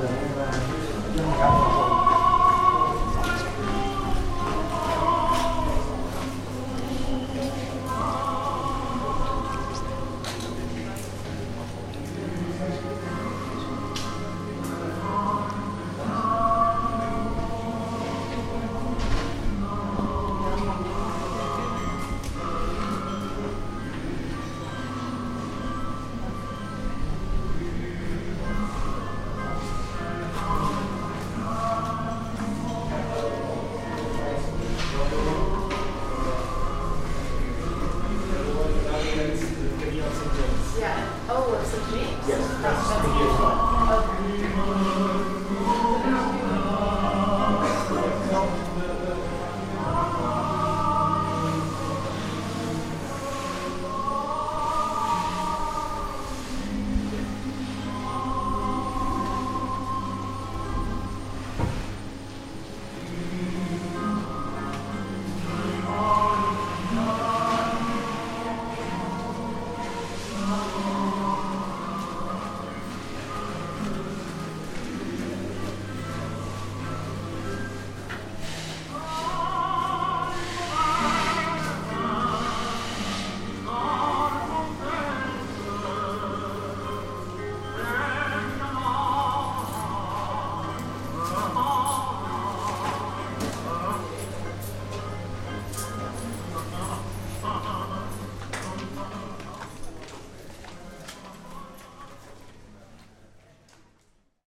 đường ờ, Yeah. Oh, it's a James? Yes. That's, that's, that's Okay.